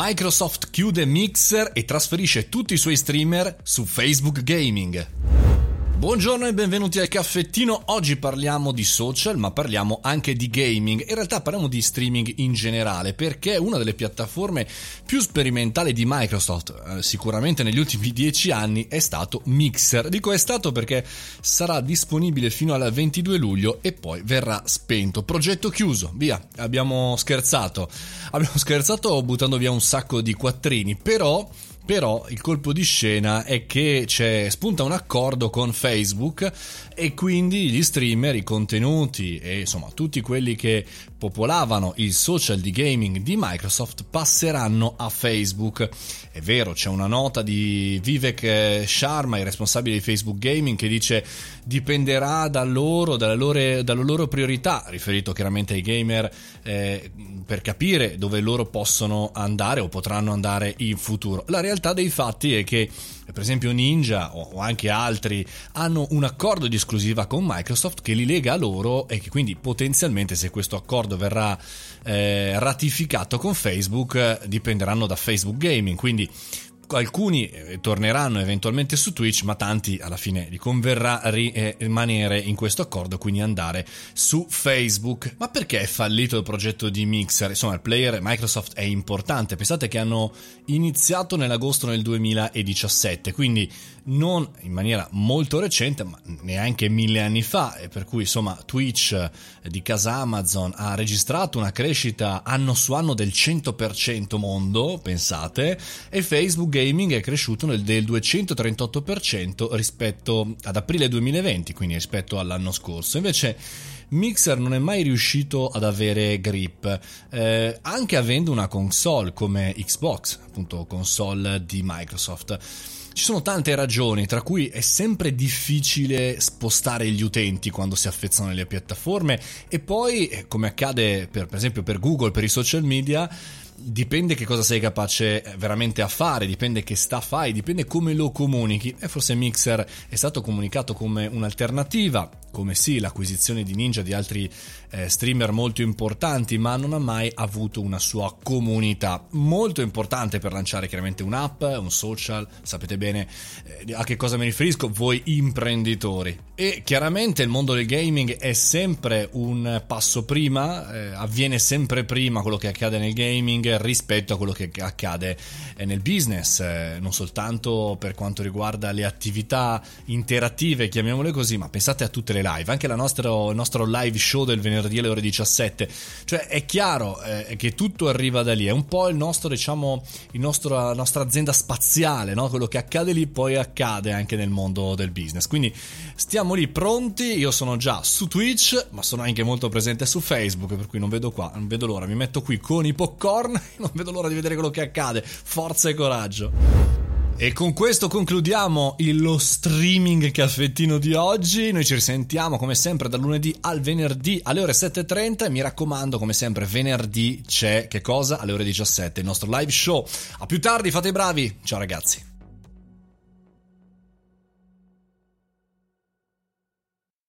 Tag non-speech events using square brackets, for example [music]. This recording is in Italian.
Microsoft chiude Mixer e trasferisce tutti i suoi streamer su Facebook Gaming. Buongiorno e benvenuti al caffettino. Oggi parliamo di social, ma parliamo anche di gaming. In realtà parliamo di streaming in generale, perché una delle piattaforme più sperimentali di Microsoft, eh, sicuramente negli ultimi dieci anni, è stato Mixer. Dico è stato perché sarà disponibile fino al 22 luglio e poi verrà spento. Progetto chiuso, via. Abbiamo scherzato. Abbiamo scherzato buttando via un sacco di quattrini, però però il colpo di scena è che spunta un accordo con Facebook e quindi gli streamer, i contenuti e insomma tutti quelli che popolavano il social di gaming di Microsoft passeranno a Facebook. È vero, c'è una nota di Vivek Sharma, il responsabile di Facebook Gaming, che dice dipenderà da loro, dalle loro, dalle loro priorità, riferito chiaramente ai gamer, eh, per capire dove loro possono andare o potranno andare in futuro. La realtà dei fatti è che per esempio Ninja o anche altri hanno un accordo di esclusiva con Microsoft che li lega a loro e che quindi potenzialmente se questo accordo verrà eh, ratificato con Facebook dipenderanno da Facebook Gaming. Quindi alcuni eh, torneranno eventualmente su Twitch, ma tanti alla fine gli converrà eh, rimanere in questo accordo, quindi andare su Facebook. Ma perché è fallito il progetto di Mixer? Insomma, il player Microsoft è importante. Pensate che hanno iniziato nell'agosto del 2017, quindi non in maniera molto recente, ma neanche mille anni fa, per cui insomma Twitch eh, di casa Amazon ha registrato una crescita anno su anno del 100% mondo, pensate, e Facebook Gaming è cresciuto nel, del 238% rispetto ad aprile 2020, quindi rispetto all'anno scorso. Invece Mixer non è mai riuscito ad avere grip, eh, anche avendo una console come Xbox, appunto console di Microsoft. Ci sono tante ragioni, tra cui è sempre difficile spostare gli utenti quando si affezzano alle piattaforme e poi, eh, come accade per, per esempio per Google, per i social media, dipende che cosa sei capace veramente a fare, dipende che sta fai, dipende come lo comunichi. E forse Mixer è stato comunicato come un'alternativa, come sì l'acquisizione di Ninja di altri eh, streamer molto importanti, ma non ha mai avuto una sua comunità. Molto importante per lanciare chiaramente un'app, un social, sapete bene eh, a che cosa mi riferisco, voi imprenditori. E chiaramente il mondo del gaming è sempre un passo prima, eh, avviene sempre prima quello che accade nel gaming rispetto a quello che accade eh, nel business, eh, non soltanto per quanto riguarda le attività interattive, chiamiamole così, ma pensate a tutte le live, anche nostro, il nostro live show del venerdì alle ore 17. Cioè è chiaro eh, che tutto arriva da lì, è un po' il nostro, diciamo, il nostro, la nostra azienda spaziale, no? quello che accade lì poi accade anche nel mondo del business. Quindi stiamo lì pronti, io sono già su Twitch, ma sono anche molto presente su Facebook, per cui non vedo qua, non vedo l'ora, mi metto qui con i popcorn [laughs] non vedo l'ora di vedere quello che accade. Forza e coraggio. E con questo concludiamo lo streaming caffettino di oggi. Noi ci risentiamo come sempre dal lunedì al venerdì alle ore 7.30 e mi raccomando come sempre venerdì c'è che cosa? Alle ore 17 il nostro live show. A più tardi, fate i bravi. Ciao ragazzi.